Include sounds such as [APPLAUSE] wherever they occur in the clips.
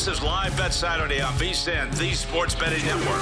This is Live Bet Saturday on VSIN, the Sports Betting Network.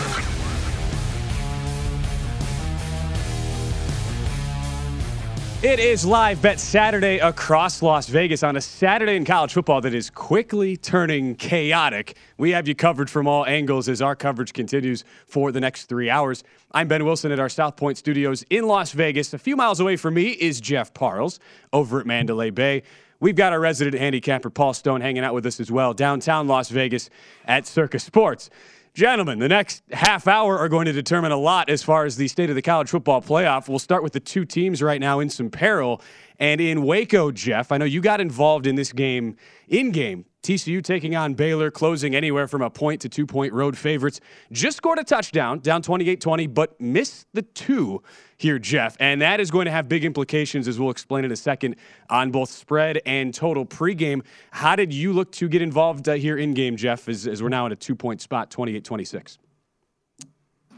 It is live bet Saturday across Las Vegas on a Saturday in college football that is quickly turning chaotic. We have you covered from all angles as our coverage continues for the next three hours. I'm Ben Wilson at our South Point studios in Las Vegas. A few miles away from me is Jeff Parles over at Mandalay Bay. We've got our resident handicapper Paul Stone hanging out with us as well, downtown Las Vegas at Circa Sports. Gentlemen, the next half hour are going to determine a lot as far as the state of the college football playoff. We'll start with the two teams right now in some peril. And in Waco, Jeff, I know you got involved in this game in game. TCU taking on Baylor, closing anywhere from a point to two point road favorites. Just scored a touchdown, down 28 20, but missed the two here, Jeff. And that is going to have big implications, as we'll explain in a second, on both spread and total pregame. How did you look to get involved uh, here in game, Jeff, as, as we're now in a two point spot, 28 26?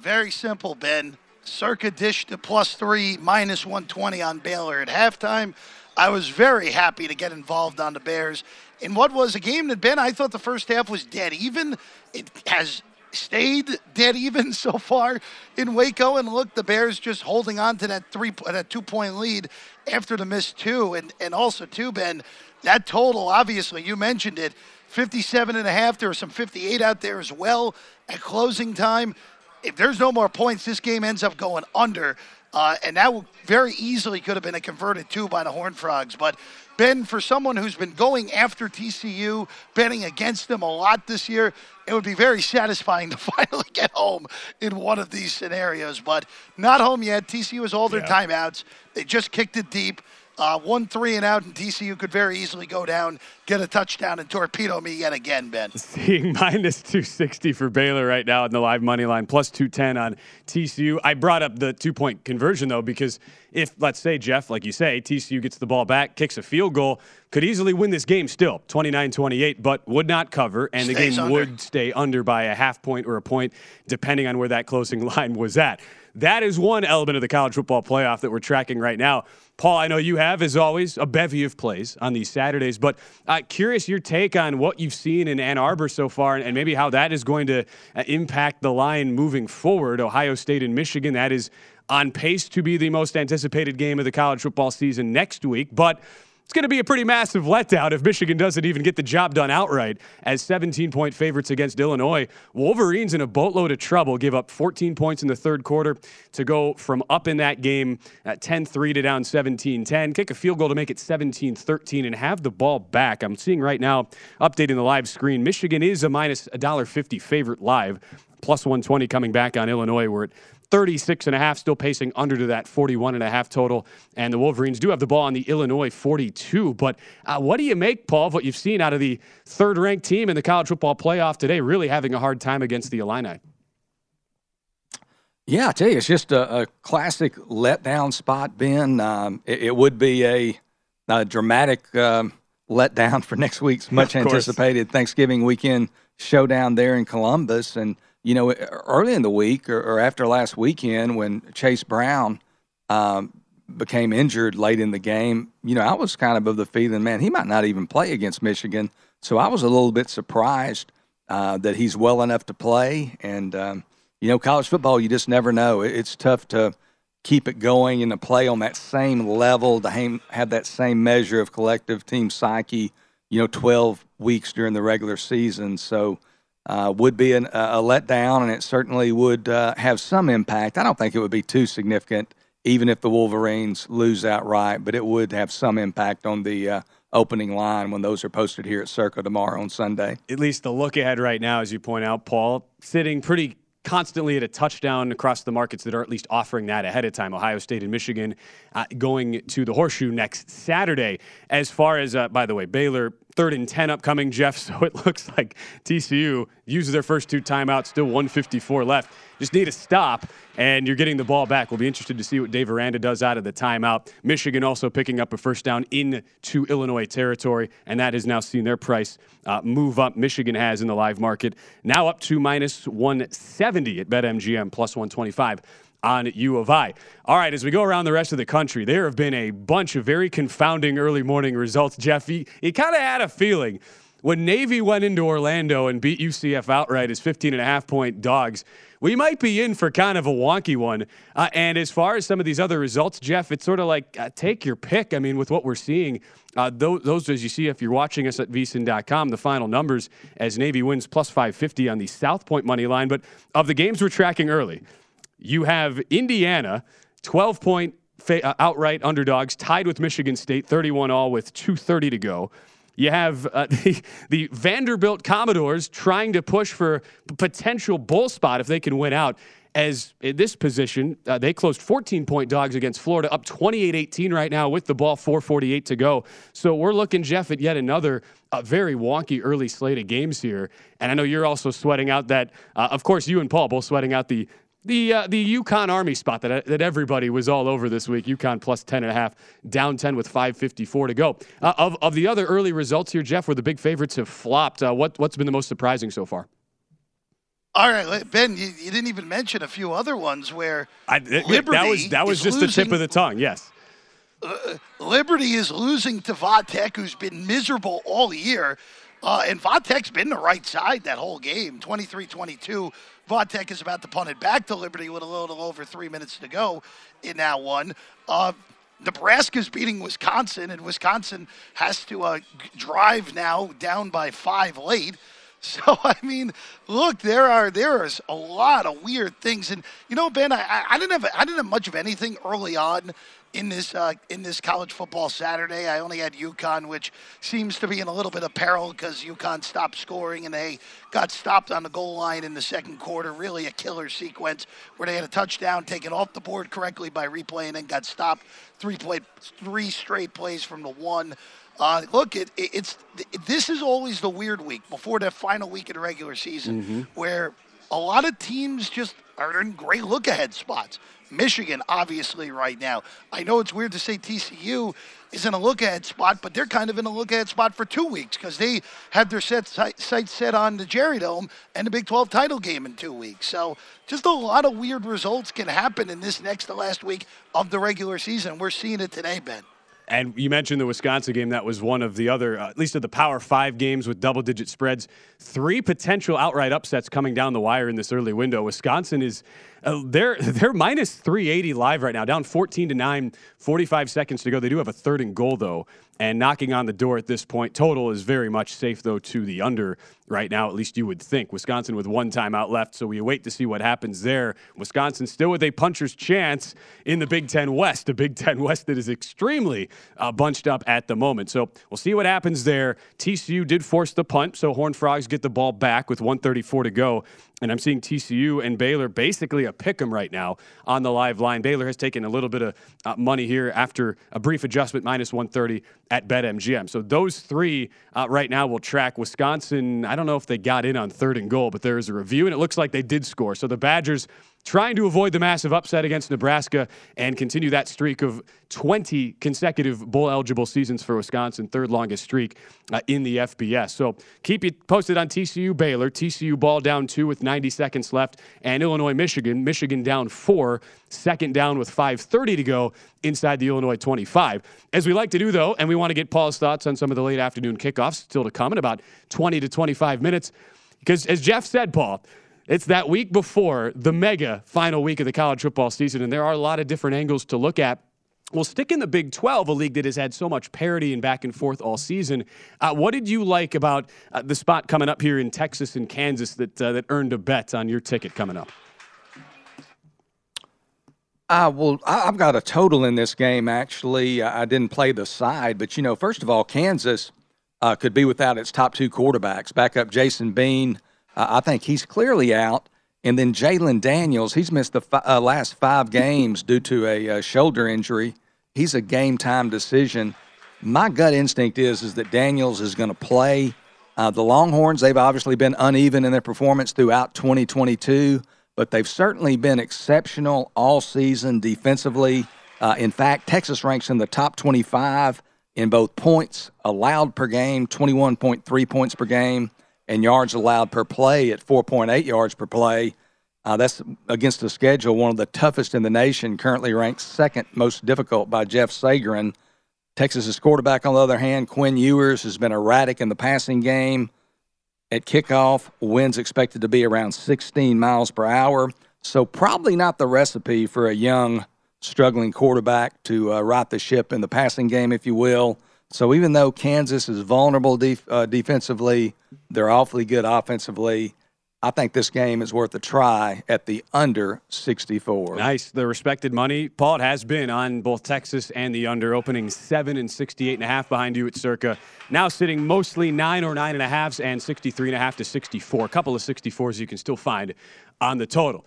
Very simple, Ben. Circa dish to plus three, minus 120 on Baylor at halftime. I was very happy to get involved on the Bears in what was a game that Ben I thought the first half was dead even. It has stayed dead even [LAUGHS] so far in Waco, and look, the Bears just holding on to that three that two point lead after the missed two, and and also too Ben, that total obviously you mentioned it, 57 and a half. There are some 58 out there as well at closing time. If there's no more points, this game ends up going under. Uh, and that very easily could have been a converted two by the Horned Frogs. But Ben, for someone who's been going after TCU, betting against them a lot this year, it would be very satisfying [LAUGHS] to finally get home in one of these scenarios. But not home yet. TCU has all their yeah. timeouts. They just kicked it deep. Uh, one three and out, and TCU could very easily go down, get a touchdown, and torpedo me yet again, Ben. [LAUGHS] Seeing minus 260 for Baylor right now in the live money line, plus 210 on TCU. I brought up the two point conversion, though, because if, let's say, Jeff, like you say, TCU gets the ball back, kicks a field goal, could easily win this game still, 29 28, but would not cover, and Stays the game under. would stay under by a half point or a point, depending on where that closing [LAUGHS] line was at. That is one element of the college football playoff that we're tracking right now. Paul, I know you have, as always, a bevy of plays on these Saturdays, but uh, curious your take on what you've seen in Ann Arbor so far and, and maybe how that is going to uh, impact the line moving forward. Ohio State and Michigan, that is on pace to be the most anticipated game of the college football season next week. But it's going to be a pretty massive letdown if Michigan doesn't even get the job done outright as 17 point favorites against Illinois. Wolverines in a boatload of trouble give up 14 points in the third quarter to go from up in that game at 10 3 to down 17 10. Kick a field goal to make it 17 13 and have the ball back. I'm seeing right now, updating the live screen, Michigan is a minus $1.50 favorite live plus 120 coming back on Illinois. We're at 36 and a half, still pacing under to that 41 and a half total. And the Wolverines do have the ball on the Illinois 42. But uh, what do you make, Paul, of what you've seen out of the third ranked team in the college football playoff today, really having a hard time against the Illini? Yeah, I tell you, it's just a, a classic letdown spot, Ben. Um, it, it, would be a, a dramatic um, letdown for next week's [LAUGHS] much anticipated Thanksgiving weekend showdown there in Columbus. And you know, early in the week or, or after last weekend when Chase Brown um, became injured late in the game, you know, I was kind of of the feeling, man, he might not even play against Michigan. So I was a little bit surprised uh, that he's well enough to play. And, um, you know, college football, you just never know. It's tough to keep it going and to play on that same level, to have that same measure of collective team psyche, you know, 12 weeks during the regular season. So, uh, would be an, a letdown, and it certainly would uh, have some impact. I don't think it would be too significant, even if the Wolverines lose outright, but it would have some impact on the uh, opening line when those are posted here at Circa tomorrow on Sunday. At least the look ahead right now, as you point out, Paul, sitting pretty constantly at a touchdown across the markets that are at least offering that ahead of time. Ohio State and Michigan uh, going to the Horseshoe next Saturday. As far as, uh, by the way, Baylor third and 10 upcoming, Jeff. [LAUGHS] So it looks like TCU uses their first two timeouts, still 154 left. Just need a stop, and you're getting the ball back. We'll be interested to see what Dave Aranda does out of the timeout. Michigan also picking up a first down into Illinois territory, and that has now seen their price uh, move up. Michigan has in the live market now up to minus 170 at BetMGM, plus 125 on U of I. All right, as we go around the rest of the country, there have been a bunch of very confounding early morning results. Jeff, you, you kind of had a feeling when Navy went into Orlando and beat UCF outright as 15 and a half point dogs, we might be in for kind of a wonky one. Uh, and as far as some of these other results, Jeff, it's sort of like uh, take your pick. I mean, with what we're seeing, uh, those, those, as you see, if you're watching us at vsin.com, the final numbers as Navy wins plus 550 on the South Point money line. But of the games we're tracking early, you have Indiana, 12 point fa- uh, outright underdogs, tied with Michigan State, 31 all with 2.30 to go. You have uh, [LAUGHS] the, the, Vanderbilt Commodores trying to push for potential bowl spot if they can win out. As in this position, uh, they closed 14 point dogs against Florida, up 28 18 right now with the ball, 448 to go. So we're looking, Jeff, at yet another uh, very wonky early slate of games here. And I know you're also sweating out that, uh, of course, you and Paul both sweating out the the uh, the UConn Army spot that that everybody was all over this week. UConn plus ten and a half, down ten with five fifty four to go. Uh, of of the other early results here, Jeff, where the big favorites have flopped, uh, what what's been the most surprising so far? All right, Ben, you, you didn't even mention a few other ones where I, it, Liberty that was that was just losing, the tip of the tongue. Yes. Uh, Liberty is losing to Va Tech, who's been miserable all year. Uh, and Va Tech's been the right side that whole game, 23 22. Va Tech is about to punt it back to Liberty with a little over three minutes to go in that one. Uh, Nebraska's beating Wisconsin, and Wisconsin has to uh, drive now down by five late. [LAUGHS] So I mean, look, there are there is a lot of weird things, and you know, Ben, I, I didn't have I didn't have much of anything early on in this uh, in this college football Saturday. I only had UConn, which seems to be in a little bit of peril because UConn stopped scoring and they got stopped on the goal line in the second quarter. Really a killer sequence where they had a touchdown taken off the board correctly by replay and then got stopped three play three straight plays from the one. Uh, look, it, it, it's it, this is always the weird week before the final week of the regular season, mm-hmm. where a lot of teams just are in great look ahead spots. Michigan, obviously, right now. I know it's weird to say TCU is in a look ahead spot, but they're kind of in a look ahead spot for two weeks because they have their set, sights set on the Jerry Dome and the Big 12 title game in two weeks. So just a lot of weird results can happen in this next to last week of the regular season. We're seeing it today, Ben. And you mentioned the Wisconsin game. That was one of the other, uh, at least of the Power Five games with double digit spreads. Three potential outright upsets coming down the wire in this early window. Wisconsin is Uh, they're [LAUGHS] they're minus 380 live right now, down 14 to 9, 45 seconds to go. They do have a third and goal though, and knocking on the door at this point. Total is very much safe though to the under right now, at least you would think. Wisconsin with one timeout left, so we wait to see what happens there. Wisconsin still with a puncher's chance in the Big Ten West, a Big Ten West that is extremely uh, bunched up at the moment. So we'll see what happens there. TCU did force the punt, so Horned Frogs get the ball back with 134 to go. And I'm seeing TCU and Baylor basically a pick 'em right now on the live line. Baylor has taken a little bit of uh, money here after a brief adjustment, minus 130 at BetMGM. So those three uh, right now will track Wisconsin. I don't know if they got in on third and goal, but there is a review, and it looks like they did score. So the Badgers trying to avoid the massive upset against Nebraska and continue that streak of 20 consecutive bowl eligible seasons for Wisconsin, third longest streak uh, in the FBS. So keep you posted on TCU Baylor. TCU ball down two with 90 seconds left, and Illinois Michigan. Michigan down four, second down with 5:30 to go inside the Illinois 25. As we like to do though, and we want to get Paul's thoughts on some of the late afternoon kickoffs still to come in about 20 to 25 minutes. Because as Jeff said, Paul, it's that week before the mega final week of the college football season, and there are a lot of different angles to look at. We'll stick in the Big 12, a league that has had so much parity and back and forth all season. Uh, what did you like about uh, the spot coming up here in Texas and Kansas that uh, that earned a bet on your ticket coming up? Uh, well, I've got a total in this game. Actually, I didn't play the side, but you know, first of all, Kansas uh, could be without its top two quarterbacks. Backup Jason Bean uh, I think he's clearly out. And then Jalen Daniels, he's missed the fi- uh, last five games due to a, uh, shoulder injury. He's a game time decision. My gut instinct is is that Daniels is going to play. Uh, the Longhorns, they've obviously been uneven in their performance throughout 2022, but they've certainly been exceptional all season defensively. Uh, in fact, Texas ranks in the top 25 in both points allowed per game, 21.3 points per game, and yards allowed per play at 4.8 yards per play. Uh, that's against the schedule, one of the toughest in the nation, currently ranked second most difficult by Jeff Sagarin. Texas's quarterback, on the other hand, Quinn Ewers, has been erratic in the passing game. At kickoff, winds expected to be around 16 miles per hour. So, probably not the recipe for a young, struggling quarterback to uh, right the ship in the passing game, if you will. So even though Kansas is vulnerable def- uh, defensively, they're awfully good offensively. I think this game is worth a try at the under 64. Nice. The respected money. Paul, it has been on both Texas and the under, opening 7 and 68 and a half behind you at circa. Now sitting mostly 9 or 9 and a halves and 63 and a half to 64. A couple of 64s you can still find on the total.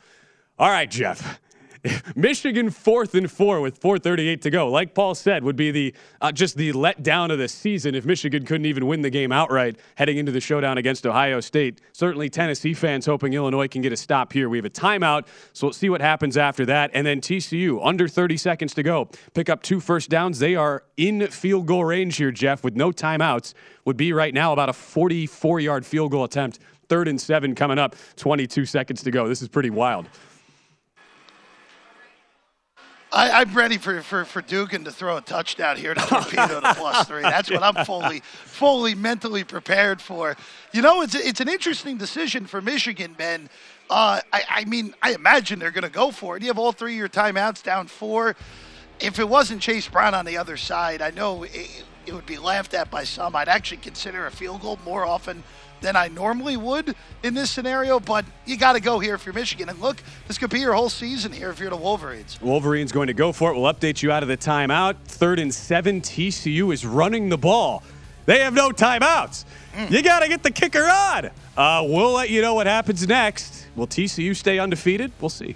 All right, Jeff. [LAUGHS] Michigan fourth and four with 4:38 to go. Like Paul said, would be the uh, just the letdown of the season if Michigan couldn't even win the game outright heading into the showdown against Ohio State. Certainly, Tennessee fans hoping Illinois can get a stop here. We have a timeout, so we'll see what happens after that. And then TCU under 30 seconds to go, pick up two first downs. They are in field goal range here, Jeff, with no timeouts. Would be right now about a 44 yard field goal attempt. Third and seven coming up, 22 seconds to go. This is pretty wild. I, am ready for, for, for Duggan to throw a touchdown here to [LAUGHS] torpedo to plus three. That's what I'm fully fully mentally prepared for. You know, it's it's an interesting decision for Michigan, Ben. Uh, I, I mean, I imagine they're going to go for it. You have all three of your timeouts down four. If it wasn't Chase Brown on the other side, I know it, it would be laughed at by some. I'd actually consider a field goal more often than I normally would in this scenario, but you got to go here if you're Michigan. And look, this could be your whole season here if you're the Wolverines. Wolverines going to go for it. We'll update you out of the timeout. Third and seven. TCU is running the ball. They have no timeouts. Mm. You got to get the kicker on. Uh, we'll let you know what happens next. Will TCU stay undefeated? We'll see.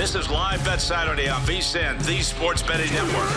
This is Live Bet Saturday on VSIN, the Sports Betting Network.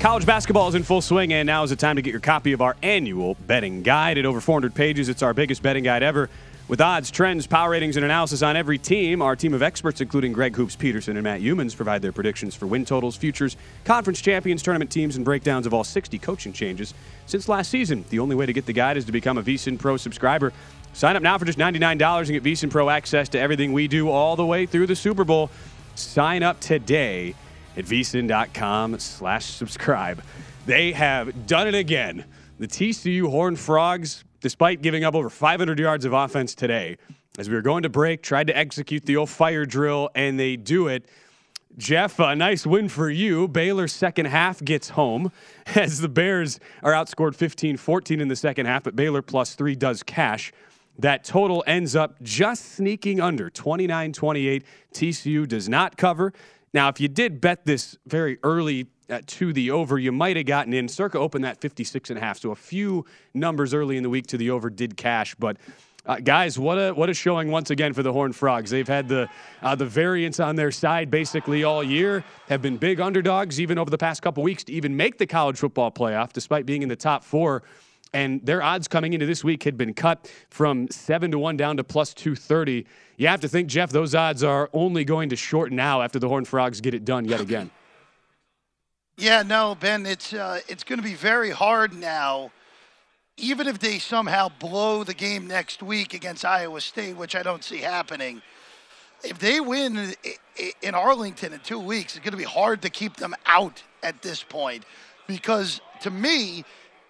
College basketball is in full swing, and now is the time to get your copy of our annual betting guide. At over 400 pages, it's our biggest betting guide ever. With odds, trends, power ratings, and analysis on every team, our team of experts, including Greg Hoops Peterson and Matt Youmans, provide their predictions for win totals, futures, conference champions, tournament teams, and breakdowns of all 60 coaching changes since last season. The only way to get the guide is to become a VSIN Pro subscriber. Sign up now for just $99 and get VSIN Pro access to everything we do all the way through the Super Bowl. Sign up today at vsin.com slash subscribe. They have done it again. The TCU Horned Frogs, despite giving up over 500 yards of offense today, as we were going to break, tried to execute the old fire drill, and they do it. Jeff, a nice win for you. Baylor's second half gets home [LAUGHS] as the Bears are outscored 15 14 in the second half, but Baylor plus three does cash. That total ends up just sneaking under 29 28. TCU does not cover. Now, if you did bet this very early uh, to the over, you might have gotten in. Circa opened that 56 and a half. So a few numbers early in the week to the over did cash. But uh, guys, what a what a showing once again for the Horned Frogs. They've had the uh, the variance on their side basically all year. Have been big underdogs even over the past couple weeks to even make the college football playoff, despite being in the top four and their odds coming into this week had been cut from seven to one down to plus 230. You have to think, Jeff, those odds are only going to shorten now after the Horned Frogs get it done yet again. Yeah, no, Ben, it's uh, it's going to be very hard now. Even if they somehow blow the game next week against Iowa State, which I don't see happening, if they win in Arlington in two weeks, it's going to be hard to keep them out at this point. Because to me,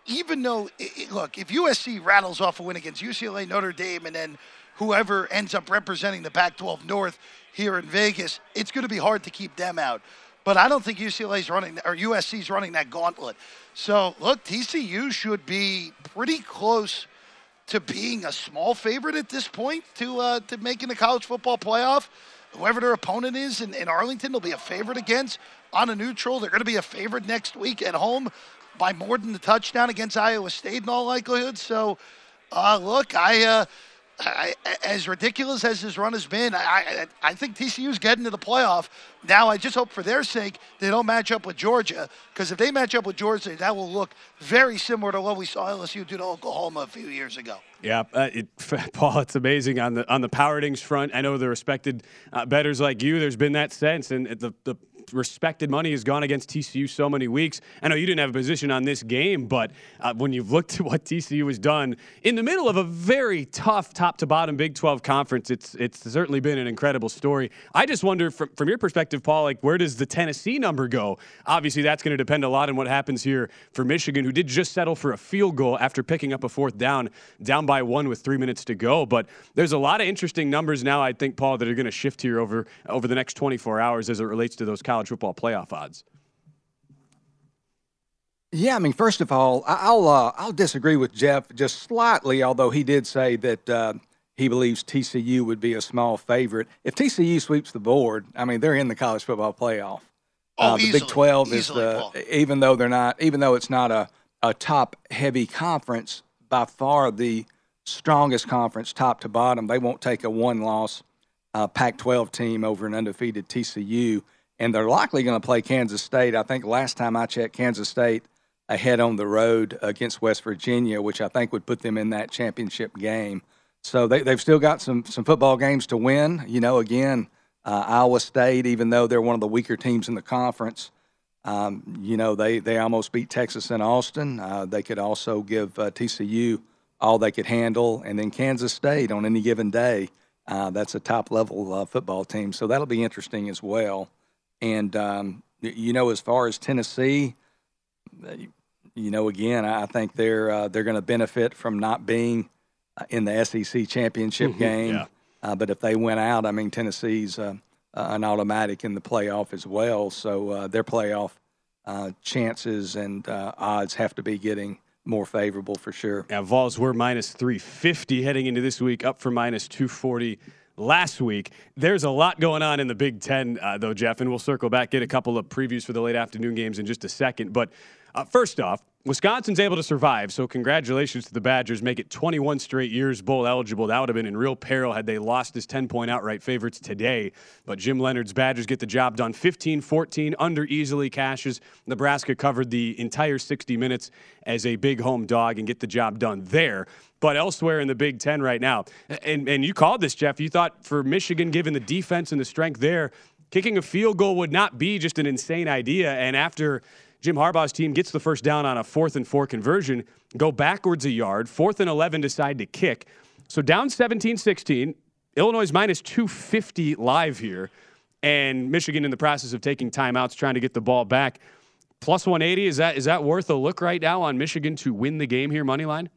even though, look, if USC rattles off a win against UCLA, Notre Dame, and then whoever ends up representing the Pac 12 North here in Vegas, it's going to be hard to keep them out. But I don't think UCLA's running, or USC's running that gauntlet. So, look, TCU should be pretty close to being a small favorite at this point to, uh, to making the college football playoff. Whoever their opponent is in, in Arlington, they'll be a favorite against on a neutral. They're going to be a favorite next week at home by more than the touchdown against Iowa State in all likelihood. So, uh, look, I, uh, I, as ridiculous as his run has been, I, I, I think TCU's getting to the playoff. Now, I just hope for their sake they don't match up with Georgia, because if they match up with Georgia, that will look very similar to what we saw LSU do to Oklahoma a few years ago. Yeah, uh, it, [LAUGHS] Paul, it's amazing on the on the power ratings front. I know the respected uh, bettors like you. There's been that sense, and the the respected money has gone against TCU so many weeks. I know you didn't have a position on this game, but uh, when you've looked [LAUGHS] at what TCU has done in the middle of a very tough top to bottom Big 12 conference, it's it's certainly been an incredible story. I just wonder, from, from your perspective, Paul, like where does the Tennessee number go? Obviously, that's going to depend a lot on what happens here for Michigan, who did just settle for a field goal after picking up a fourth down, down by one with three minutes to go. But there's a lot of interesting numbers now, I think, Paul, that are going to shift here over over the next 24 hours as it relates to those college football playoff odds. Yeah, I mean, first of all, I'll uh, I'll disagree with Jeff just slightly, although he did say that uh, he believes TCU would be a small favorite. If TCU sweeps the board, I mean, they're in the college football playoff. Oh, uh, the easily, Big Twelve easily, is the Paul. even though they're not even though it's not a a top heavy conference by far the strongest conference top to bottom. They won't take a one loss uh, Pac 12 team over an undefeated TCU and they're likely going to play Kansas State. I think last time I checked, Kansas State ahead on the road against West Virginia, which I think would put them in that championship game. So they, they've still got some some football games to win. You know, again, uh, Iowa State, even though they're one of the weaker teams in the conference, um, you know they they almost beat Texas in Austin. Uh, they could also give uh, TCU all they could handle, and then Kansas State on any given day. Uh, that's a top level uh, football team, so that'll be interesting as well. And um, you know, as far as Tennessee, you know, again, I think they're uh, they're going to benefit from not being uh, in the SEC championship Mhm, game. yeah. Uh, but if they win out, I mean, Tennessee's uh, uh, an automatic in the playoff as well. So uh, their playoff uh, chances and uh, odds have to be getting more favorable for sure. Yeah, Vols were minus 350 heading into this week, up from minus 240 last week. There's a lot going on in the Big Ten, uh, though, Jeff, and we'll circle back, get a couple of previews for the late afternoon games in just a second. But uh, first off, Wisconsin's able to survive, so congratulations to the Badgers. Make it 21 straight years bowl eligible. That would have been in real peril had they lost as 10 point outright favorites today. But Jim Leonhard's Badgers get the job done 15 14, under easily cashes. Nebraska covered the entire 60 minutes as a big home dog and get the job done there. But elsewhere in the Big Ten right now, and, and you called this, Jeff, you thought for Michigan, given the defense and the strength there, kicking a field goal would not be just an insane idea. And after Jim Harbaugh's team gets the first down on a fourth and four conversion, go backwards a yard, fourth and 11 decide to kick. So down 17 16. Illinois is minus 250 live here, and Michigan in the process of taking timeouts, trying to get the ball back. Plus 180, is that is that worth a look right now on Michigan to win the game here, money line?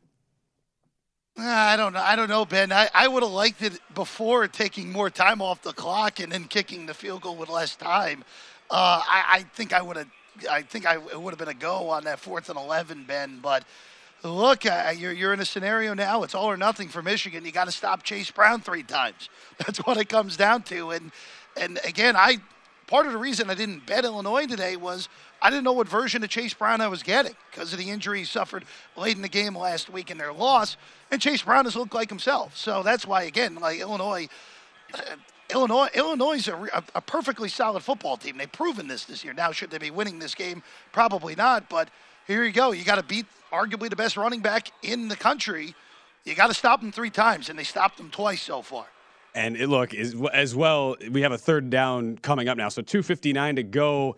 I don't know. I don't know, Ben. I, I would have liked it before taking more time off the clock and then kicking the field goal with less time. Uh, I, I think I would have. I think I it would have been a go on that fourth and eleven, Ben. But look, you're you're in a scenario now. It's all or nothing for Michigan. You got to stop Chase Brown three times. [LAUGHS] That's what it comes down to. And and again, I part of the reason I didn't bet Illinois today was I didn't know what version of Chase Brown I was getting because of the injury he suffered late in the game last week in their loss. And Chase Brown has looked like himself. So that's why, again, like Illinois, uh, Illinois, Illinois is a, a, perfectly solid football team. They've proven this this year. Now, should they be winning this game? Probably not. But here you go. You got to beat arguably the best running back in the country. You got to stop them three times, and they stopped them twice so far. And it, look, as well, we have a third down coming up now. So 259 to go.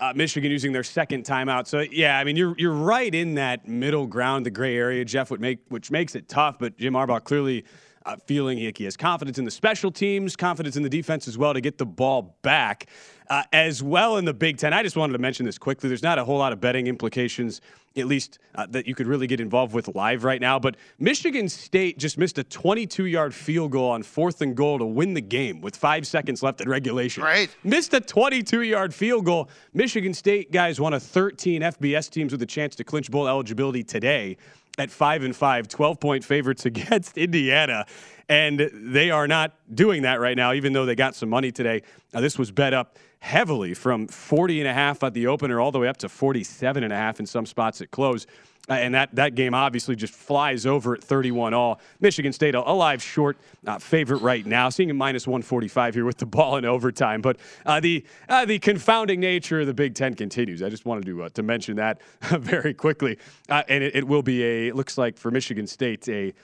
Uh, Michigan using their second timeout. So yeah, I mean you're you're right in that middle ground, the gray area, Jeff, would make which makes it tough. But Jim Harbaugh clearly feeling he, he has confidence in the special teams, confidence in the defense as well to get the ball back. Uh, as well in the Big Ten, I just wanted to mention this quickly. There's not a whole lot of betting implications, at least uh, that you could really get involved with live right now. But Michigan State just missed a 22 yard field goal on fourth and goal to win the game with five seconds left in regulation. Right. Missed a 22 yard field goal. Michigan State guys, one of 13 FBS teams with a chance to clinch bowl eligibility today at 5 and 5, 12 point favorites [LAUGHS] against Indiana. And they are not doing that right now, even though they got some money today. Now, this was bet up heavily from 40 and a half at the opener all the way up to 47 and a half in some spots at close. Uh, and that, that game obviously just flies over at 31 all. Michigan State, a, live short uh, favorite right now, seeing a minus 145 here with the [LAUGHS] ball in overtime. But uh, the uh, the confounding nature of the Big Ten continues. I just wanted to uh, to mention that [LAUGHS] very quickly. Uh, and it, it, will be a, looks like for Michigan State, a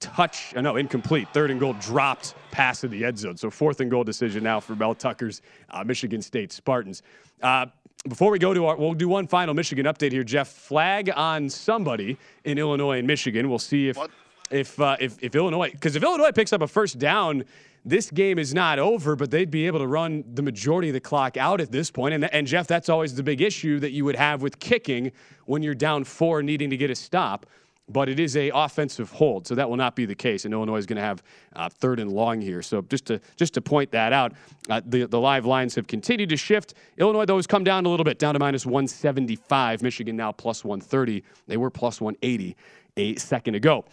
touch, uh, no, incomplete. Third and goal dropped pass in the end zone. So fourth and goal decision now for Mel Tucker's uh, Michigan State Spartans uh, before we go to our, we'll do one final Michigan update here. Jeff, flag on somebody in Illinois and Michigan. We'll see if what? if uh, if, if Illinois because if Illinois picks up a first down, this game is not over. But they'd be able to run the majority of the clock out at this point. And and Jeff, that's always the big issue that you would have with kicking when you're down four, needing to get a stop but it is a offensive hold, so that will not be the case. And Illinois is going to have uh, third and long here. So just to just to point that out, uh, the the live lines have continued to shift. Illinois though has come down a little bit, down to minus 175. Michigan now plus 130. They were plus 180 a second ago.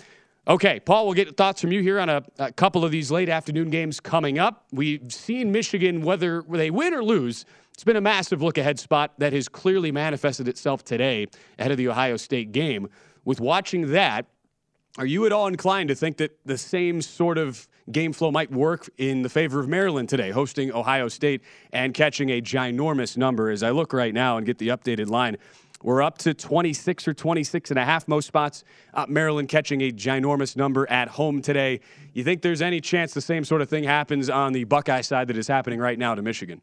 Okay, Paul, we'll get thoughts from you here on a, a couple of these late afternoon games coming up. We've seen Michigan, whether they win or lose, it's been a massive look ahead spot that has clearly manifested itself today ahead of the Ohio State game with watching that, are you at all inclined to think that the same sort of game flow might work in the favor of Maryland today, hosting Ohio State and catching a ginormous number? As I look right now and get the updated line, we're up to 26 or 26 and a half most spots. Uh, Maryland catching a ginormous number at home today. You think there's any chance the same sort of thing happens on the Buckeye side that is happening right now to Michigan?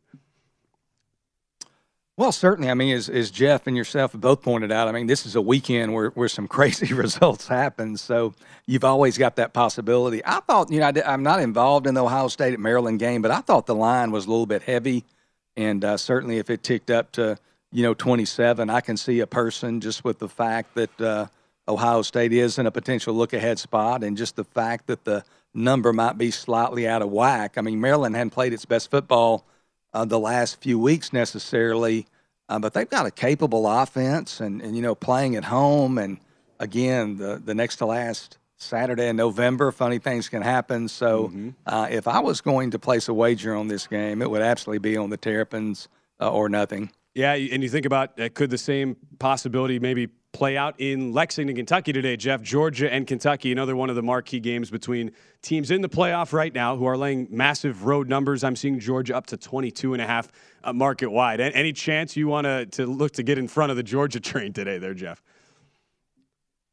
Well, certainly. I mean, as, as Jeff and yourself both pointed out, I mean, this is a weekend where, where some [LAUGHS] crazy results happen. So you've always got that possibility. I thought, you know, I, am not involved in the Ohio State at Maryland game, but I thought the line was a little bit heavy. And uh, certainly if it ticked up to, you know, 27, I can see a person just with the fact that uh, Ohio State is in a potential look ahead spot and just the fact that the number might be slightly out of whack. I mean, Maryland hadn't played its best football uh, the last few weeks necessarily, uh, but they've got a capable offense, and, and you know playing at home, and again the the next to last Saturday in November, funny things can happen. So mm-hmm. uh, if I was going to place a wager on this game, it would absolutely be on the Terrapins uh, or nothing. Yeah, and you think about uh, could the same possibility maybe play out in Lexington, Kentucky today, Jeff. Georgia and Kentucky, another one of the marquee games between teams in the playoff right now who are laying massive road numbers. I'm seeing Georgia up to 22 and a half uh, market wide. Any chance you want to look to get in front of the Georgia [LAUGHS] train today there, Jeff?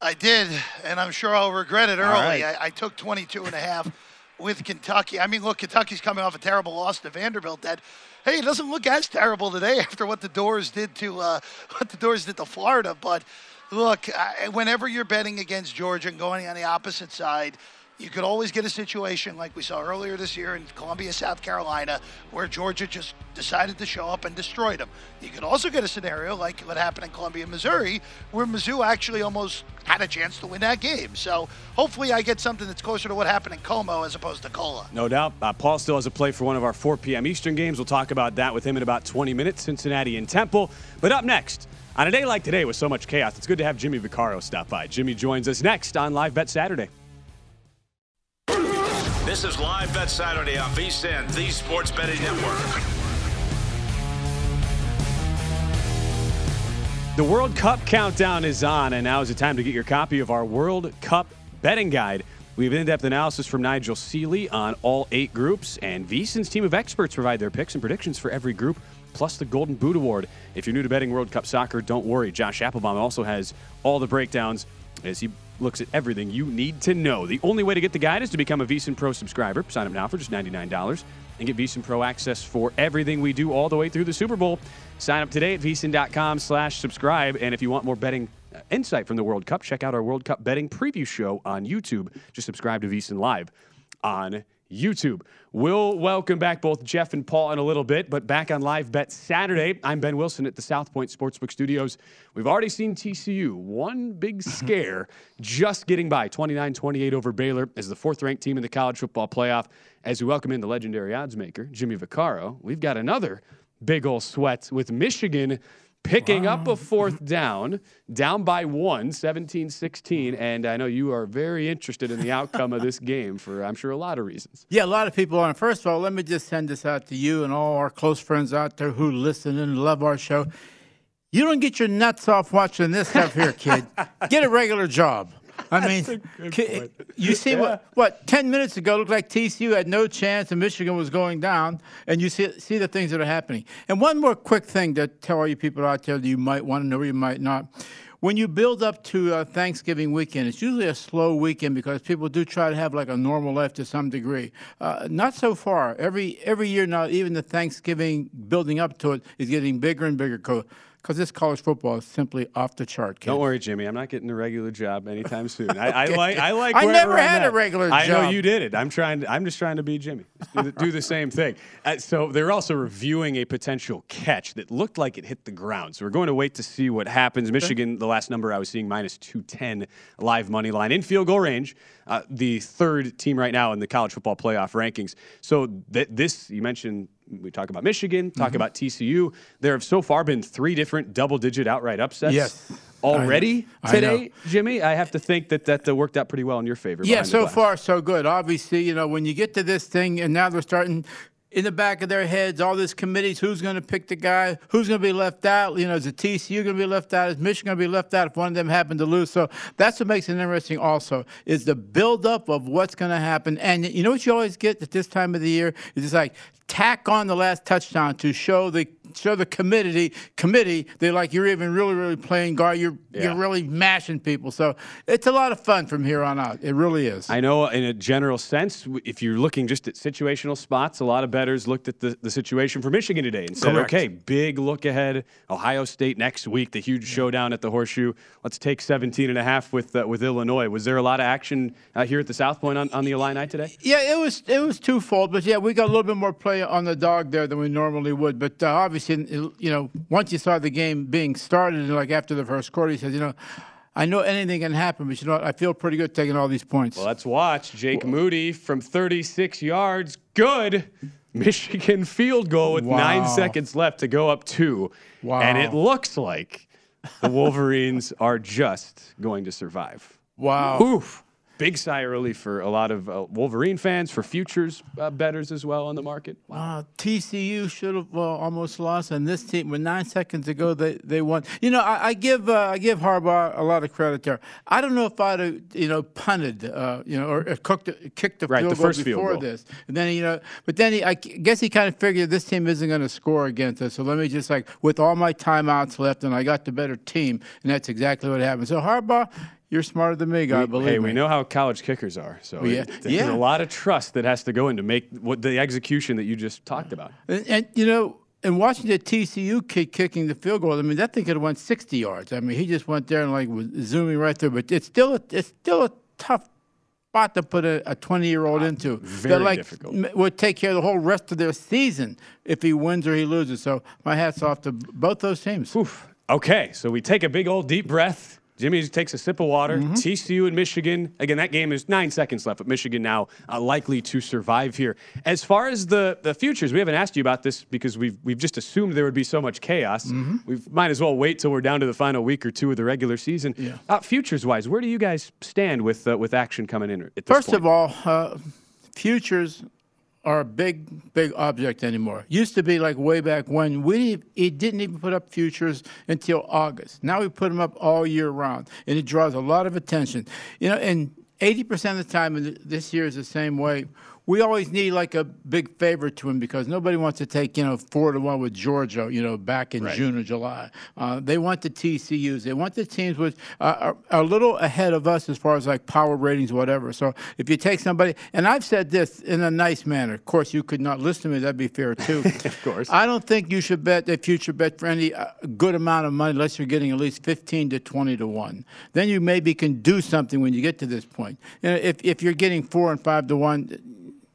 I did, and I'm sure I'll regret it early. Right. I, I took 22 and a half with Kentucky. I mean, look, Kentucky's coming off a terrible loss to Vanderbilt that hey, it doesn't look as terrible today [LAUGHS] after what the Dores did to uh, [LAUGHS] what the Dores did to Florida. But look, whenever you're betting against Georgia and going on the opposite side, you could always get a situation like we saw earlier this year in Columbia, South Carolina, where Georgia just decided to show up and destroy them. You could also get a scenario like what happened in Columbia, Missouri, where Mizzou actually almost had a chance to win that game. So hopefully I get something that's closer to what happened in Como as opposed to Cola. No doubt. Uh, Paul still has a play for one of our 4 p.m. Eastern games. We'll talk about that with him in about 20 minutes, Cincinnati and Temple. But up next, on a day like today with so much chaos, it's good to have Jimmy Vaccaro stop by. Jimmy joins us next on Live Bet Saturday. This is Live Bet Saturday on VSIN, the Sports Betting Network. The World Cup countdown is on, and now is the time to get your copy of our World Cup betting guide. We have in-depth analysis from Nigel Seeley on all eight groups, and VSIN's team of experts provide their picks and predictions for every group, plus the Golden Boot Award. If you're new to betting World Cup soccer, don't worry. Josh Appelbaum also has all the breakdowns as he looks at everything you need to know. The only way to get the guide is to become a VSIN Pro subscriber. Sign up now for just $99 and get VSIN Pro access for everything we do all the way through the Super Bowl. Sign up today at VSIN.com slash subscribe. And if you want more betting uh, insight from the World Cup, check out our World Cup betting preview show on YouTube. Just subscribe to VSIN Live on YouTube. We'll welcome back both Jeff and Paul in a little bit, but back on Live Bet Saturday, I'm Ben Wilson at the South Point Sportsbook Studios. We've already seen TCU, one big [LAUGHS] scare, just getting by 29 28 over Baylor as the fourth ranked team in the college football playoff. As we welcome in the legendary odds maker, Jimmy Vaccaro, we've got another big old sweat with Michigan picking wow. up a fourth down, down by one, 17 16. And I know you are very interested in the outcome of this [LAUGHS] game for, I'm sure, a lot of reasons. Yeah, a lot of people are. First of all, let me just send this out to you and all our close friends out there who listen and love our show. You don't get your nuts off watching this stuff here, kid. [LAUGHS] get a regular job. I mean, you see yeah. what what ten minutes ago looked like TCU had no chance and Michigan was going down, and you see see the things that are happening. And one more quick thing to tell all you people out there that you might want to know or you might not. When you build up to uh, Thanksgiving weekend, it's usually a slow weekend because people do try to have like a normal life to some degree. Uh, not so far. Every every year now, even the Thanksgiving building up to it is getting bigger and bigger because this college football is simply off the chart. Don't worry, Jimmy. I'm not getting a regular job anytime soon. I, okay. I like. I like. I never had a regular job. I know you did it. I'm trying. To, I'm just trying to be Jimmy. Do the, do the same thing. Uh, so they're also reviewing a potential catch that looked like it hit the ground. So we're going to wait to see what happens. Michigan, the last number I was seeing, minus 210 live money line in field goal range. Uh, the third team right now in the college football playoff rankings. So th- this you mentioned we talk about Michigan, talk mm-hmm. about TCU. There have so far been three different double-digit outright upsets. Yes. Already today, Jimmy, I have to think that that uh, worked out pretty well in your favor. Yeah, so far so good. Obviously, you know when you get to this thing, and now they're starting in the back of their heads, all these committees, who's going to pick the guy, who's going to be left out. You know, is the TCU going to be left out? Is Michigan going to be left out if one of them happen to lose? So that's what makes it interesting. Also, is the buildup of what's going to happen. And you know what you always get at this time of the year is it's like tack on the last touchdown to show the show the committee committee they're like you're even really really playing guard. You're yeah. you're really mashing people. So it's a lot of fun from here on out. It really is. I know in a general sense, if you're looking just at situational spots, a lot of bettors looked at the, the situation for Michigan today and said, Correct. okay, big look ahead. Ohio State next week, the huge showdown at the Horseshoe. Let's take 17 and a half with uh, with Illinois. Was there a lot of action uh, here at the South Point on, on the Illini today? Yeah, it was it was twofold, but yeah, we got a little bit more play on the dog there than we normally would. But uh, obviously you know, once you saw the game being started, like after the first quarter, he says, you know, I know anything can happen, but you know what? I feel pretty good taking all these points. Well, let's watch Jake Moody from 36 yards. Good. [LAUGHS] Michigan field goal with wow. nine seconds left to go up two. Wow. And it looks like the Wolverines are just going to survive. Wow. Oof big sigh of relief for a lot of uh, Wolverine fans, for futures uh, bettors as well on the market. Wow, uh, TCU should have uh, almost lost, and this team, with nine seconds ago, they, they won. You know, I, I give uh, I give Harbaugh a lot of credit there. I don't know if I'd have you know punted, uh, you know, or cooked, kicked the right, field the goal first before field goal. this, and then you know, but then he, I guess he kind of figured this team isn't going to score against us, so let me just like with all my timeouts left, and I got the better team, and that's exactly what happened. So Harbaugh you're smarter than me, guy. believe hey, me. we know how college kickers are, so yeah. It, there's yeah. a lot of trust that has to go into make what the execution that you just talked about. And, and you know, and watching the TCU kid kicking the field goal, I mean, that thing could have went 60 yards. I mean, he just went there and like was zooming right through. But it's still a, it's still a tough spot to put a 20 year old ah, into. Very that, like, difficult. Would take care of the whole rest of their season if he wins or he loses. So my hats off to both those teams. Oof. Okay, so we take a big old deep breath Jimmy takes a sip of water. Mm-hmm. TCU and Michigan. Again, that game is nine seconds left, but Michigan now uh, likely to survive here. As far as the, the futures, we haven't asked you about this because we've we've just assumed there would be so much chaos. Mm-hmm. We might as well wait till we're down to the final week or two of the regular season. Yeah. Uh, futures wise, where do you guys stand with uh, with action coming in? First point? of all, uh, futures are a big, big object anymore. Used to be like way back when we it didn't even put up futures until August. Now we put them up all year round, and it draws a lot of attention. You know, and 80% of the time, and this year is the same way, we always need like a big favor to him because nobody wants to take you know four to one with Georgia you know back in right. June or July. Uh, they want the TCU's. They want the teams which uh, are, are, a little ahead of us as far as like power ratings, whatever. So if you take somebody, and I've said this in a nice manner. Of course, you could not listen to me. That'd be fair too. [LAUGHS] of course. I don't think you should bet a future bet for any uh, good amount of money unless you're getting at least fifteen to twenty to one. Then you maybe can do something when you get to this point. You know, if if you're getting four and five to one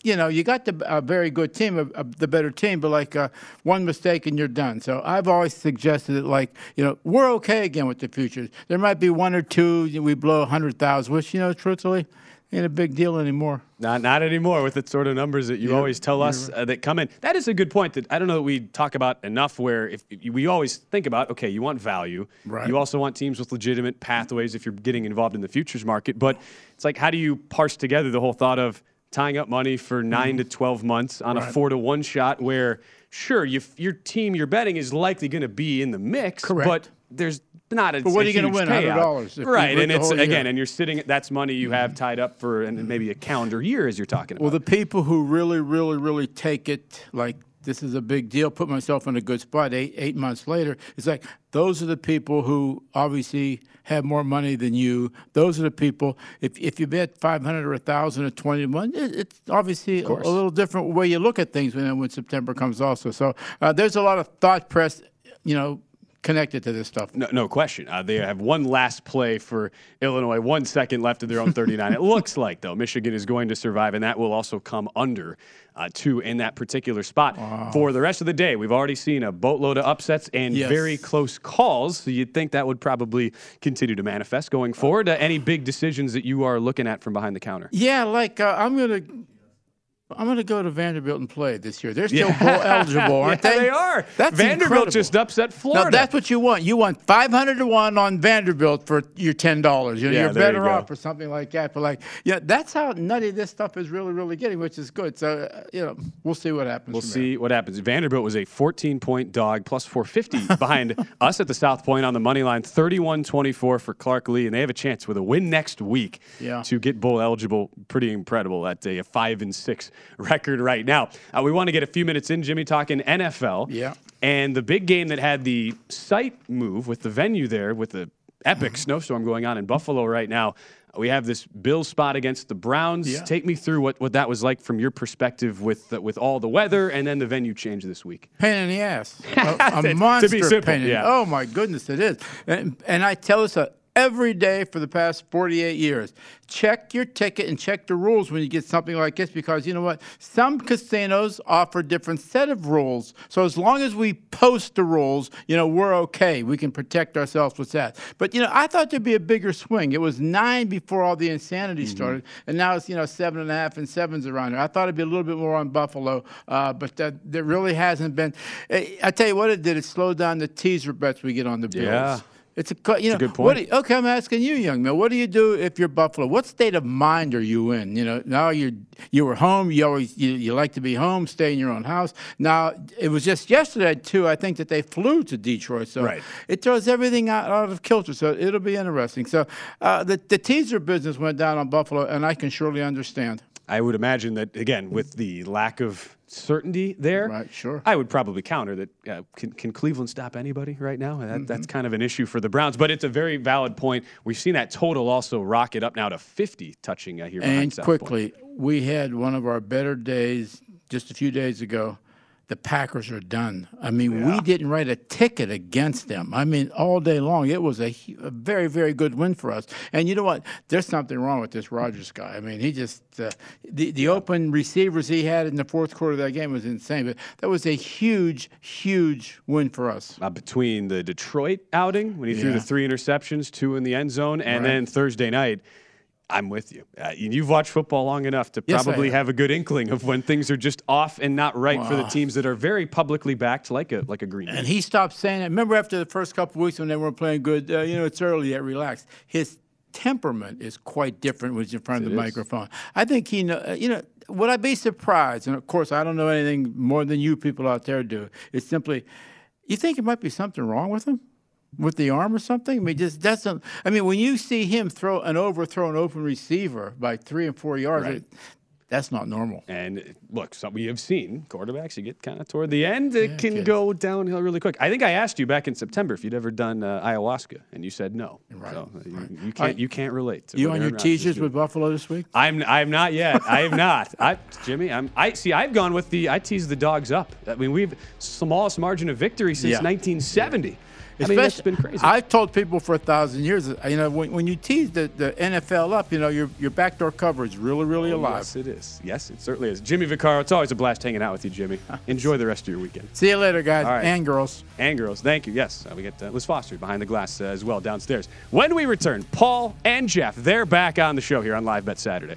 you know, you got the, a very good team, a, a, the better team, but like uh, one mistake and you're done. So I've always suggested that, like, you know, we're okay again with the futures. There might be one or two we blow a hundred thousand, which you know, truthfully, ain't a big deal anymore. Not not anymore with the sort of numbers that you Yeah, always tell us uh, that come in. That is a good point that I don't know that we talk about enough. Where if, if we always think about, okay, you want value, Right. you also want teams with legitimate pathways if you're getting involved in the futures market. But it's like, how do you parse together the whole thought of tying up money for 9 to twelve months on a Mm-hmm. Four to one shot? Where sure, you, your team you're betting is likely going to be in the mix, Correct. but there's not a, But what a are you gonna win, $100 right? And it's whole year? again, and you're sitting. That's money you have tied up for and maybe a calendar year, as you're talking about. Well, the people who really, really, really take it like this is a big deal, put myself in a good spot eight eight months later. It's like those are the people who obviously have more money than you. Those are the people. If if you bet five hundred or a thousand or twenty one, it, it's obviously a, a little different way you look at things when when September comes. Also, so uh, there's a lot of thought press, you know, connected to this stuff. No, no question. Uh, they have one last play for Illinois, one second left of their own 39. it looks [LAUGHS] like, though, Michigan is going to survive, and that will also come under uh, two in that particular spot. For the rest of the day, we've already seen a boatload of upsets and Yes. very close calls. So you'd think that would probably continue to manifest going forward. Uh, any big decisions that you are looking at from behind the counter? Yeah, like uh, I'm gonna. I'm going to go to Vanderbilt and play this year. They're still Yeah. bowl eligible, aren't [LAUGHS] Yeah, they? they are. That's Vanderbilt incredible. just upset Florida. No, that's what you want. You want 500 to 1 on Vanderbilt for your $10. You know, Yeah, you're there you better off for something like that. But, like, yeah, that's how nutty this stuff is really, really getting, which is good. So, uh, you know, we'll see what happens. We'll see what happens. Vanderbilt was a 14 point dog plus 450 [LAUGHS] behind us at the South Point on the money line, 31 24 for Clark Lea. And they have a chance with a win next week Yeah. to get bowl eligible. Pretty incredible at a 5 and 6 [LAUGHS] record right now. Uh, we want to get a few minutes in, Jimmy, talking NFL. Yeah. And the big game that had the site move with the venue there with the epic [SIGHS] snowstorm going on in Buffalo right now. We have this Bills spot against the Browns. Yeah. Take me through what, what that was like from your perspective with uh, with all the weather and then the venue change this week. Pain in the ass. [LAUGHS] A, To a be monster simple, pain. in- yeah. Oh my goodness, it is. And, and I tell us uh, every day for the past 48 years, check your ticket and check the rules when you get something like this because you know what? Some casinos offer different set of rules. So as long as we post the rules, you know, we're okay. We can protect ourselves with that. But you know, I thought there'd be a bigger swing. It was nine before all the insanity Mm-hmm. started, and now it's you know seven and a half and sevens around there. I thought it'd be a little bit more on Buffalo, uh, but that there really hasn't been. I I tell you what, it did. It slowed down the teaser bets we get on the Bills. Yeah. It's a you know a good what you- okay. I'm asking you, young man. What do you do if you're Buffalo? What state of mind are you in? You know, now you you were home. You always you, you like to be home, stay in your own house. Now it was just yesterday too. I think that they flew to Detroit, so Right. it throws everything out, out of kilter. So it'll be interesting. So uh, the the teaser business went down on Buffalo, and I can surely understand. I would imagine that again with the lack of certainty there. Right, sure. I would probably counter that. Uh, can, can Cleveland stop anybody right now? That, Mm-hmm. That's kind of an issue for the Browns, but it's a very valid point. We've seen that total also rocket up now to 50, touching uh, here. And quickly, we had one of our better days just a few days ago. The Packers are done. I mean, we didn't write a ticket against them. I mean, all day long, it was a, a very, very good win for us. And you know what? There's something wrong with this Rodgers guy. I mean, he just uh, the the open receivers he had in the fourth quarter of that game was insane. But that was a huge, huge win for us. uh, between the Detroit outing when he threw the three interceptions, two in the end zone, and Right. then Thursday night. I'm with you. Uh, you've watched football long enough to Yes, probably have. a good inkling of when things are just off and not right for the teams that are very publicly backed, like a like a Green And he stopped saying it. Remember, after the first couple of weeks when they weren't playing good, uh, you know, it's early yet, relax. His temperament is quite different when he's in front of the is. microphone. I think he, know, uh, you know, would I be surprised? And of course, I don't know anything more than you people out there do. It's simply, you think it might be something wrong with him? With the arm or something? I mean, just doesn't. I mean, when you see him throw an overthrown open receiver by three and four yards, Right. it- that's not normal. And look, so we have seen quarterbacks, you get kind of toward the end, it can kid. go downhill really quick. I think I asked you back in September if you'd ever done uh, ayahuasca, and you said no. Right, So uh, you, you can't you can't relate. To You on your Aaron Rodgers is teasers with Buffalo this week? I'm I'm not yet. I have not. I Jimmy, I'm I see I've gone with the I tease the dogs up. I mean, we've smallest margin of victory since Yeah. 1970. I mean, that's been crazy. I've told people for a thousand years, you know, when, when you tease the, the NFL up, you know, your, your backdoor cover is really, really oh, alive. Yes, it is. Yes, it certainly is. Jimmy Vaccaro, it's always a blast hanging out with you, Jimmy. [LAUGHS] Enjoy the rest of your weekend. See you later, guys right. and girls. And girls. Thank you. Yes, uh, we get uh, Liz Foster behind the glass uh, as well downstairs. When we return, Paul and Jeff, they're back on the show here on Live Bet Saturday.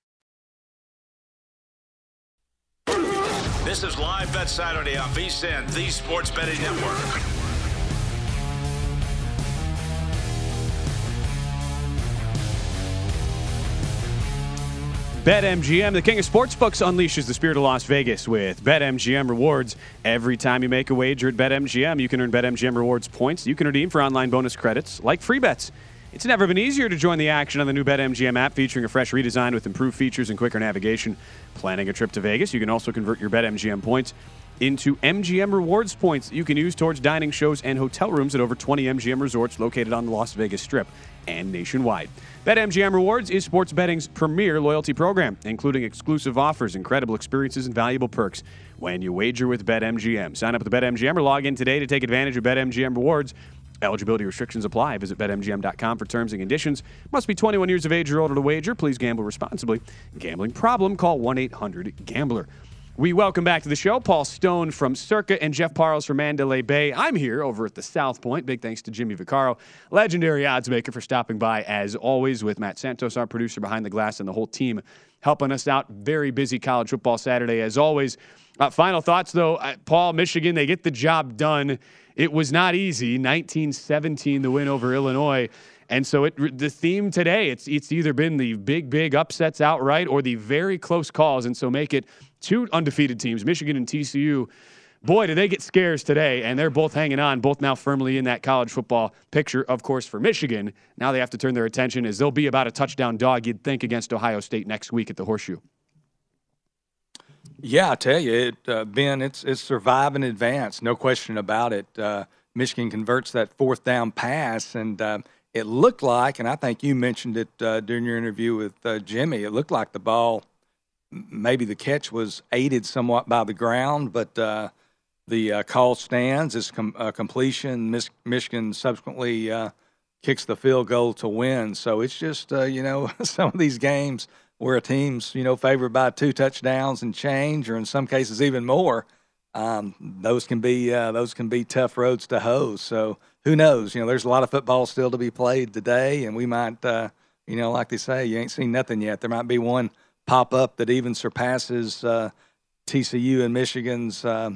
This is Live Bet Saturday on VSIN, the Sports Betting Network. BetMGM, the king of sportsbooks, unleashes the spirit of Las Vegas with BetMGM rewards. Every time you make a wager at BetMGM, you can earn BetMGM rewards points you can redeem for online bonus credits like free bets. It's never been easier to join the action on the new BetMGM app featuring a fresh redesign with improved features and quicker navigation. Planning a trip to Vegas, you can also convert your BetMGM points into MGM rewards points you can use towards dining shows and hotel rooms at over 20 MGM resorts located on the Las Vegas Strip and nationwide. BetMGM Rewards is sports betting's premier loyalty program, including exclusive offers, incredible experiences, and valuable perks when you wager with BetMGM. Sign up with BetMGM or log in today to take advantage of BetMGM Rewards. Eligibility restrictions apply. Visit BetMGM.com for terms and conditions. Must be 21 years of age or older to wager. Please gamble responsibly. Gambling problem? Call 1 800 Gambler. We welcome back to the show Paul Stone from Circa and Jeff Parles from Mandalay Bay. I'm here over at the South Point. Big thanks to Jimmy Vaccaro, legendary odds maker, for stopping by as always with Matt Santos, our producer behind the glass, and the whole team helping us out. Very busy college football Saturday as always. Uh, final thoughts though, uh, Paul, Michigan, they get the job done it was not easy. 1917, the win over Illinois. And so it, the theme today, it's it's either been the big, big upsets outright or the very close calls. And so make it two undefeated teams, Michigan and TCU. Boy, did they get scares today, and they're both hanging on, both now firmly in that college football picture, of course, for Michigan. Now they have to turn their attention as they'll be about a touchdown dog, you'd think, against Ohio State next week at the Horseshoe. Yeah, I tell you, it, uh, Ben, it's it's survive and advance, no question about it. Uh, Michigan converts that fourth down pass, and uh, it looked like, and I think you mentioned it uh, during your interview with uh, Jimmy, it looked like the ball, maybe the catch was aided somewhat by the ground, but uh, the call stands as com- completion. Mis- Michigan subsequently kicks the field goal to win. So it's just, you know, [LAUGHS] some of these games where a team's, you know, favored by two touchdowns and change, or in some cases even more – um, those can be uh, those can be tough roads to hoe. So who knows? You know, there's a lot of football still to be played today, and we might, uh, you know, like they say, you ain't seen nothing yet. There might be one pop up that even surpasses uh, TCU and Michigan's uh,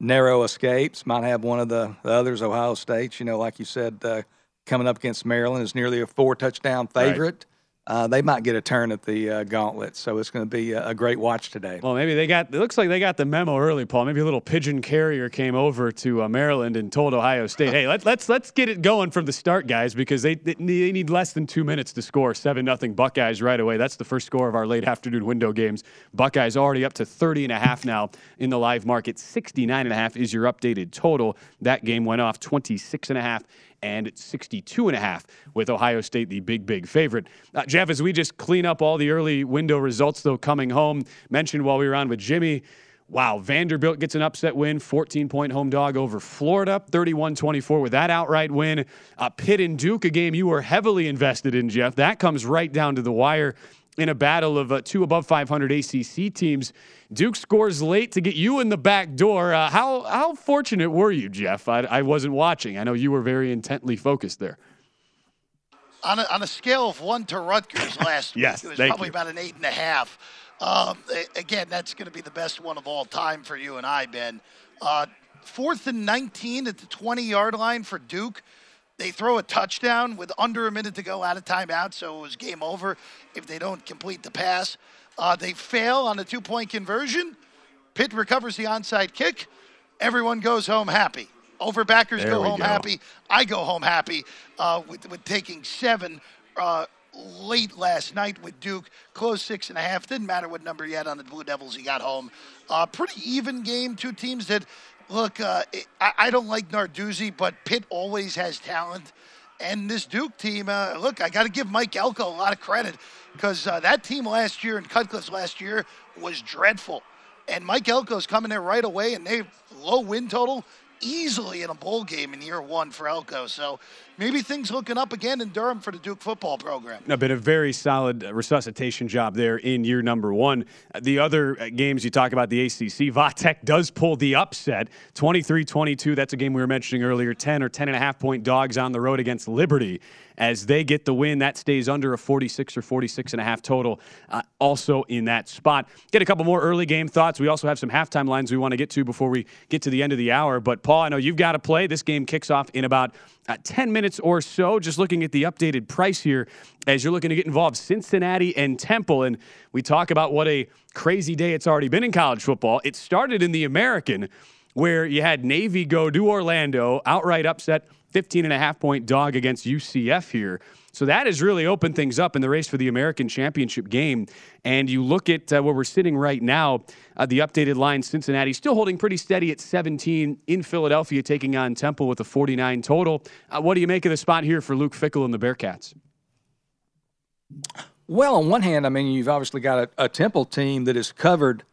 narrow escapes. Might have one of the, the others, Ohio State. You know, like you said, uh, coming up against Maryland is nearly a four touchdown favorite. Right uh, they might get a turn at the uh, gauntlet. So it's going to be a, a, great watch today. Well, maybe they got. It looks like they got the memo early, Paul. Maybe a little pigeon carrier came over to uh, Maryland and told Ohio State, "Hey, let's let's let's get it going from the start, guys, because they they need less than two minutes to score seven nothing Buckeyes right away. That's the first score of our late afternoon window games. Buckeyes already up to 30 and a half now in the live market. 69 and a half is your updated total. That game went off 26 and a half and 62 and a half with Ohio State the big big favorite. Uh, Jeff, as we just clean up all the early window results though coming home, mentioned while we were on with Jimmy, Wow, Vanderbilt gets an upset win, 14 point home dog over Florida, 31 24 with that outright win. Uh, Pitt and Duke, a game you were heavily invested in, Jeff. That comes right down to the wire in a battle of uh, two above 500 ACC teams. Duke scores late to get you in the back door. Uh, how how fortunate were you, Jeff? I, I, wasn't watching. I know you were very intently focused there. On a, on a scale of one to Rutgers [LAUGHS] last yes, week, it was probably you. about an eight and a half. Um, again, that's going to be the best one of all time for you and I, Ben. Uh, fourth and 19 at the 20 yard line for Duke. They throw a touchdown with under a minute to go out of timeout, so it was game over if they don't complete the pass. Uh, they fail on a two point conversion. Pitt recovers the onside kick. Everyone goes home happy. Overbackers there go home go. happy. I go home happy uh, with, with taking seven uh, late last night with Duke. Close six and a half. Didn't matter what number you had on the Blue Devils. He got home. Uh, pretty even game. Two teams that Look, uh, I, I, don't like Narduzzi, but Pitt always has talent. And this Duke team, uh, look, I got to give Mike Elko a lot of credit because uh, that team last year and Cutcliffe's last year was dreadful. And Mike Elko's coming there right away, and they low win total easily in a bowl game in year one for Elko. So maybe things looking up again in Durham for the Duke football program. No, been a very solid resuscitation job there in year number one. The other uh, games you talk about the ACC, Va Tech does pull the upset 23 22. That's a game we were mentioning earlier 10 or 10 and a half point dogs on the road against Liberty as they get the win. That stays under a 46 or 46 and a half total, uh, also in that spot. Get a couple more early game thoughts. We also have some halftime lines we want to get to before we get to the end of the hour. But, Paul, I know you've got to play. This game kicks off in about uh, 10 minutes or so. Just looking at the updated price here as you're looking to get involved, Cincinnati and Temple. And we talk about what a crazy day it's already been in college football. It started in the American where you had Navy go to Orlando, outright upset 15 and a half point dog against UCF here. So that has really opened things up in the race for the American Championship game. And you look at uh, where we're sitting right now, uh, the updated line Cincinnati still holding pretty steady at 17 in Philadelphia, taking on Temple with a 49 total. Uh, what do you make of the spot here for Luke Fickell and the Bearcats? Well, on one hand, I mean, you've obviously got a, a Temple team that has covered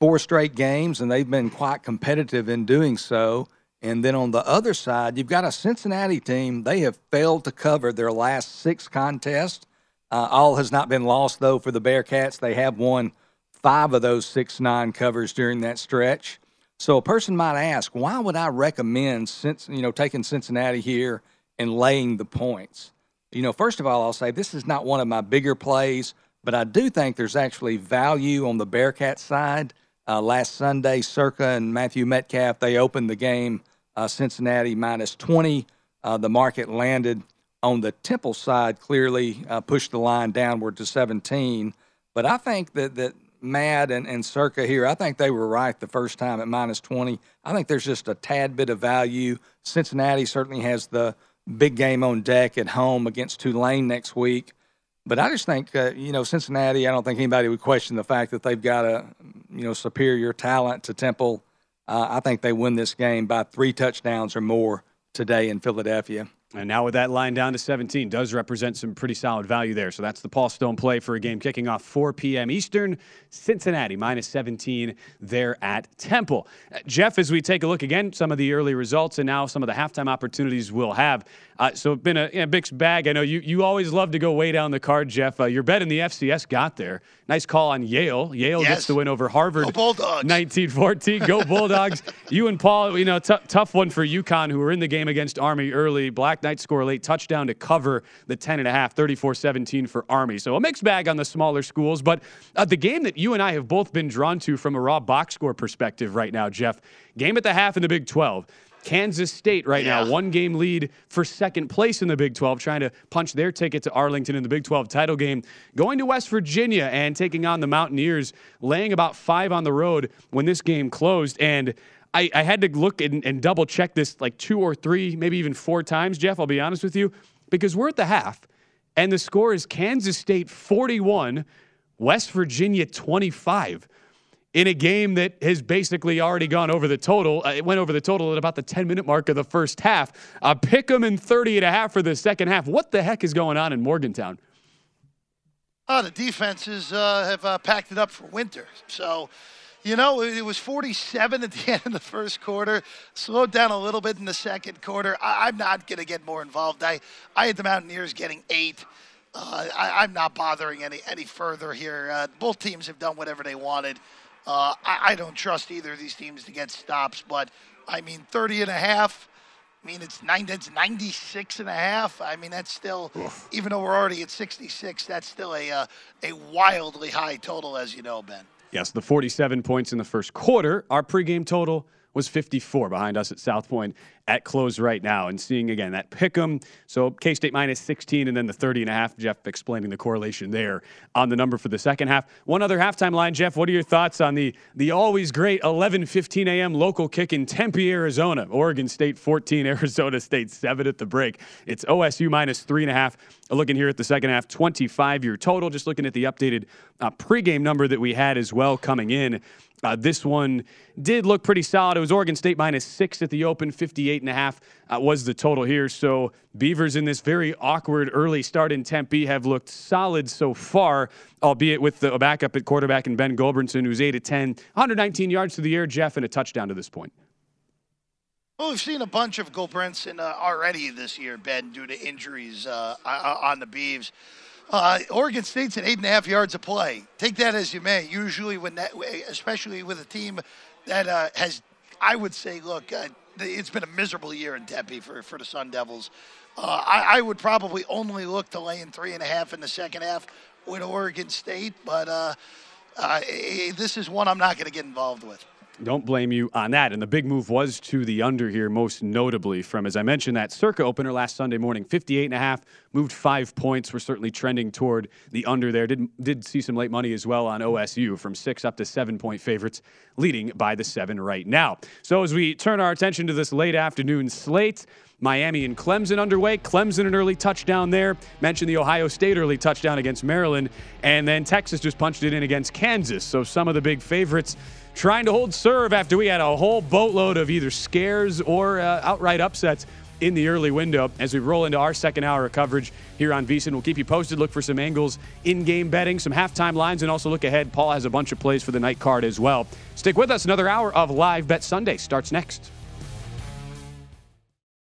four straight games, and they've been quite competitive in doing so. And then on the other side, you've got a Cincinnati team. They have failed to cover their last six contests. Uh, all has not been lost, though, for the Bearcats. They have won five of those six nine covers during that stretch. So a person might ask, why would I recommend since you know taking Cincinnati here and laying the points? You know, first of all, I'll say this is not one of my bigger plays, but I do think there's actually value on the Bearcat side. Uh, last Sunday, Circa and Matthew Metcalf they opened the game Cincinnati minus 20. Uh, the market landed on the Temple side, clearly uh, pushed the line downward to 17. But I think that, that Mad and, and Circa here, I think they were right the first time at minus 20. I think there's just a tad bit of value. Cincinnati certainly has the big game on deck at home against Tulane next week. but I just think, uh, you know, Cincinnati, I don't think anybody would question the fact that they've got a, you know, superior talent to Temple. Uh, I think they win this game by three touchdowns or more today in Philadelphia. And now with that line down to 17, does represent some pretty solid value there. So that's the Paul Stone play for a game kicking off 4 p.m. Eastern. Cincinnati minus 17 there at Temple. Uh, Jeff, as we take a look again, some of the early results and now some of the halftime opportunities we'll have. Uh, so it's been a you know, mixed bag. I know you, you always love to go way down the card, Jeff. Uh, your bet in the FCS got there. Nice call on Yale. Yale yes. gets the win over Harvard. Go Bulldogs. 1914. Go [LAUGHS] Bulldogs. you and Paul, you know, t- tough one for UConn, who were in the game against Army early. Black Knights score late touchdown to cover the 10.5, 34 17 for Army. So a mixed bag on the smaller schools. But uh, the game that you and I have both been drawn to from a raw box score perspective right now, Jeff, game at the half in the Big 12. Kansas State right yeah. now, one game lead for second place in the Big 12, trying to punch their ticket to Arlington in the Big 12 title game. Going to West Virginia and taking on the Mountaineers, laying about five on the road when this game closed. And I, I had to look and, and double check this like two or three, maybe even four times, Jeff. I'll be honest with you, because we're at the half, and the score is Kansas State 41, West Virginia 25 in a game that has basically already gone over the total. Uh, it went over the total at about the 10 minute mark of the first half. Uh, pick them in 30 and a half for the second half. What the heck is going on in Morgantown? Oh, the defenses uh, have uh, packed it up for winter. So, you know, it was 47 at the [LAUGHS] end of the first quarter, slowed down a little bit in the second quarter. I, am not going to get more involved. I, I had the Mountaineers getting eight. Uh, I, am not bothering any, any further here. Uh, both teams have done whatever they wanted. Uh, I, I, don't trust either of these teams to get stops, but I mean, 30 and a half. I mean, it's nine. It's 96 and a half. I mean, that's still, Oof. even though we're already at 66, that's still a uh, a wildly high total, as you know, Ben. Yes, the 47 points in the first quarter. Our pregame total was 54 behind us at South Point at close right now. And seeing again that pick 'em. So K State minus 16 and then the 30 and a half. Jeff explaining the correlation there on the number for the second half. One other halftime line, Jeff. What are your thoughts on the the always great 11:15 a.m. local kick in Tempe, Arizona? Oregon State 14, [LAUGHS] Arizona State 7 at the break. It's OSU minus three and a half. Looking here at the second half, 25 year total. Just looking at the updated uh, pregame number that we had as well coming in. Uh, this one did look pretty solid. It was Oregon State minus six at the open, 58 and a half uh, was the total here. So Beavers in this very awkward early start in Tempe have looked solid so far, albeit with the backup at quarterback and Ben Gulbranson, who's 8 at 10, 119 yards to the air, Jeff, and a touchdown to this point. Well, we've seen a bunch of Gulbranson uh, already this year, Ben, due to injuries uh, on the Beavs. Uh, Oregon State's at eight and a half yards of play. Take that as you may. Usually, when that, especially with a team that uh, has, I would say, look, uh, it's been a miserable year in Tempe for, for the Sun Devils. Uh, I, I, would probably only look to lay in three and a half in the second half with Oregon State, but uh, uh, this is one I'm not going to get involved with. Don't blame you on that. And the big move was to the under here, most notably from, as I mentioned, that Circa opener last Sunday morning, 58 and a half, moved five points. We're certainly trending toward the under there. Did, did see some late money as well on OSU from six up to seven point favorites, leading by the seven right now. So as we turn our attention to this late afternoon slate, Miami and Clemson underway. Clemson an early touchdown there. Mentioned the Ohio State early touchdown against Maryland. And then Texas just punched it in against Kansas. So some of the big favorites trying to hold serve after we had a whole boatload of either scares or uh, outright upsets in the early window. As we roll into our second hour of coverage here on VSIN, we'll keep you posted. Look for some angles in game betting, some halftime lines, and also look ahead. Paul has a bunch of plays for the night card as well. Stick with us. Another hour of Live Bet Sunday starts next.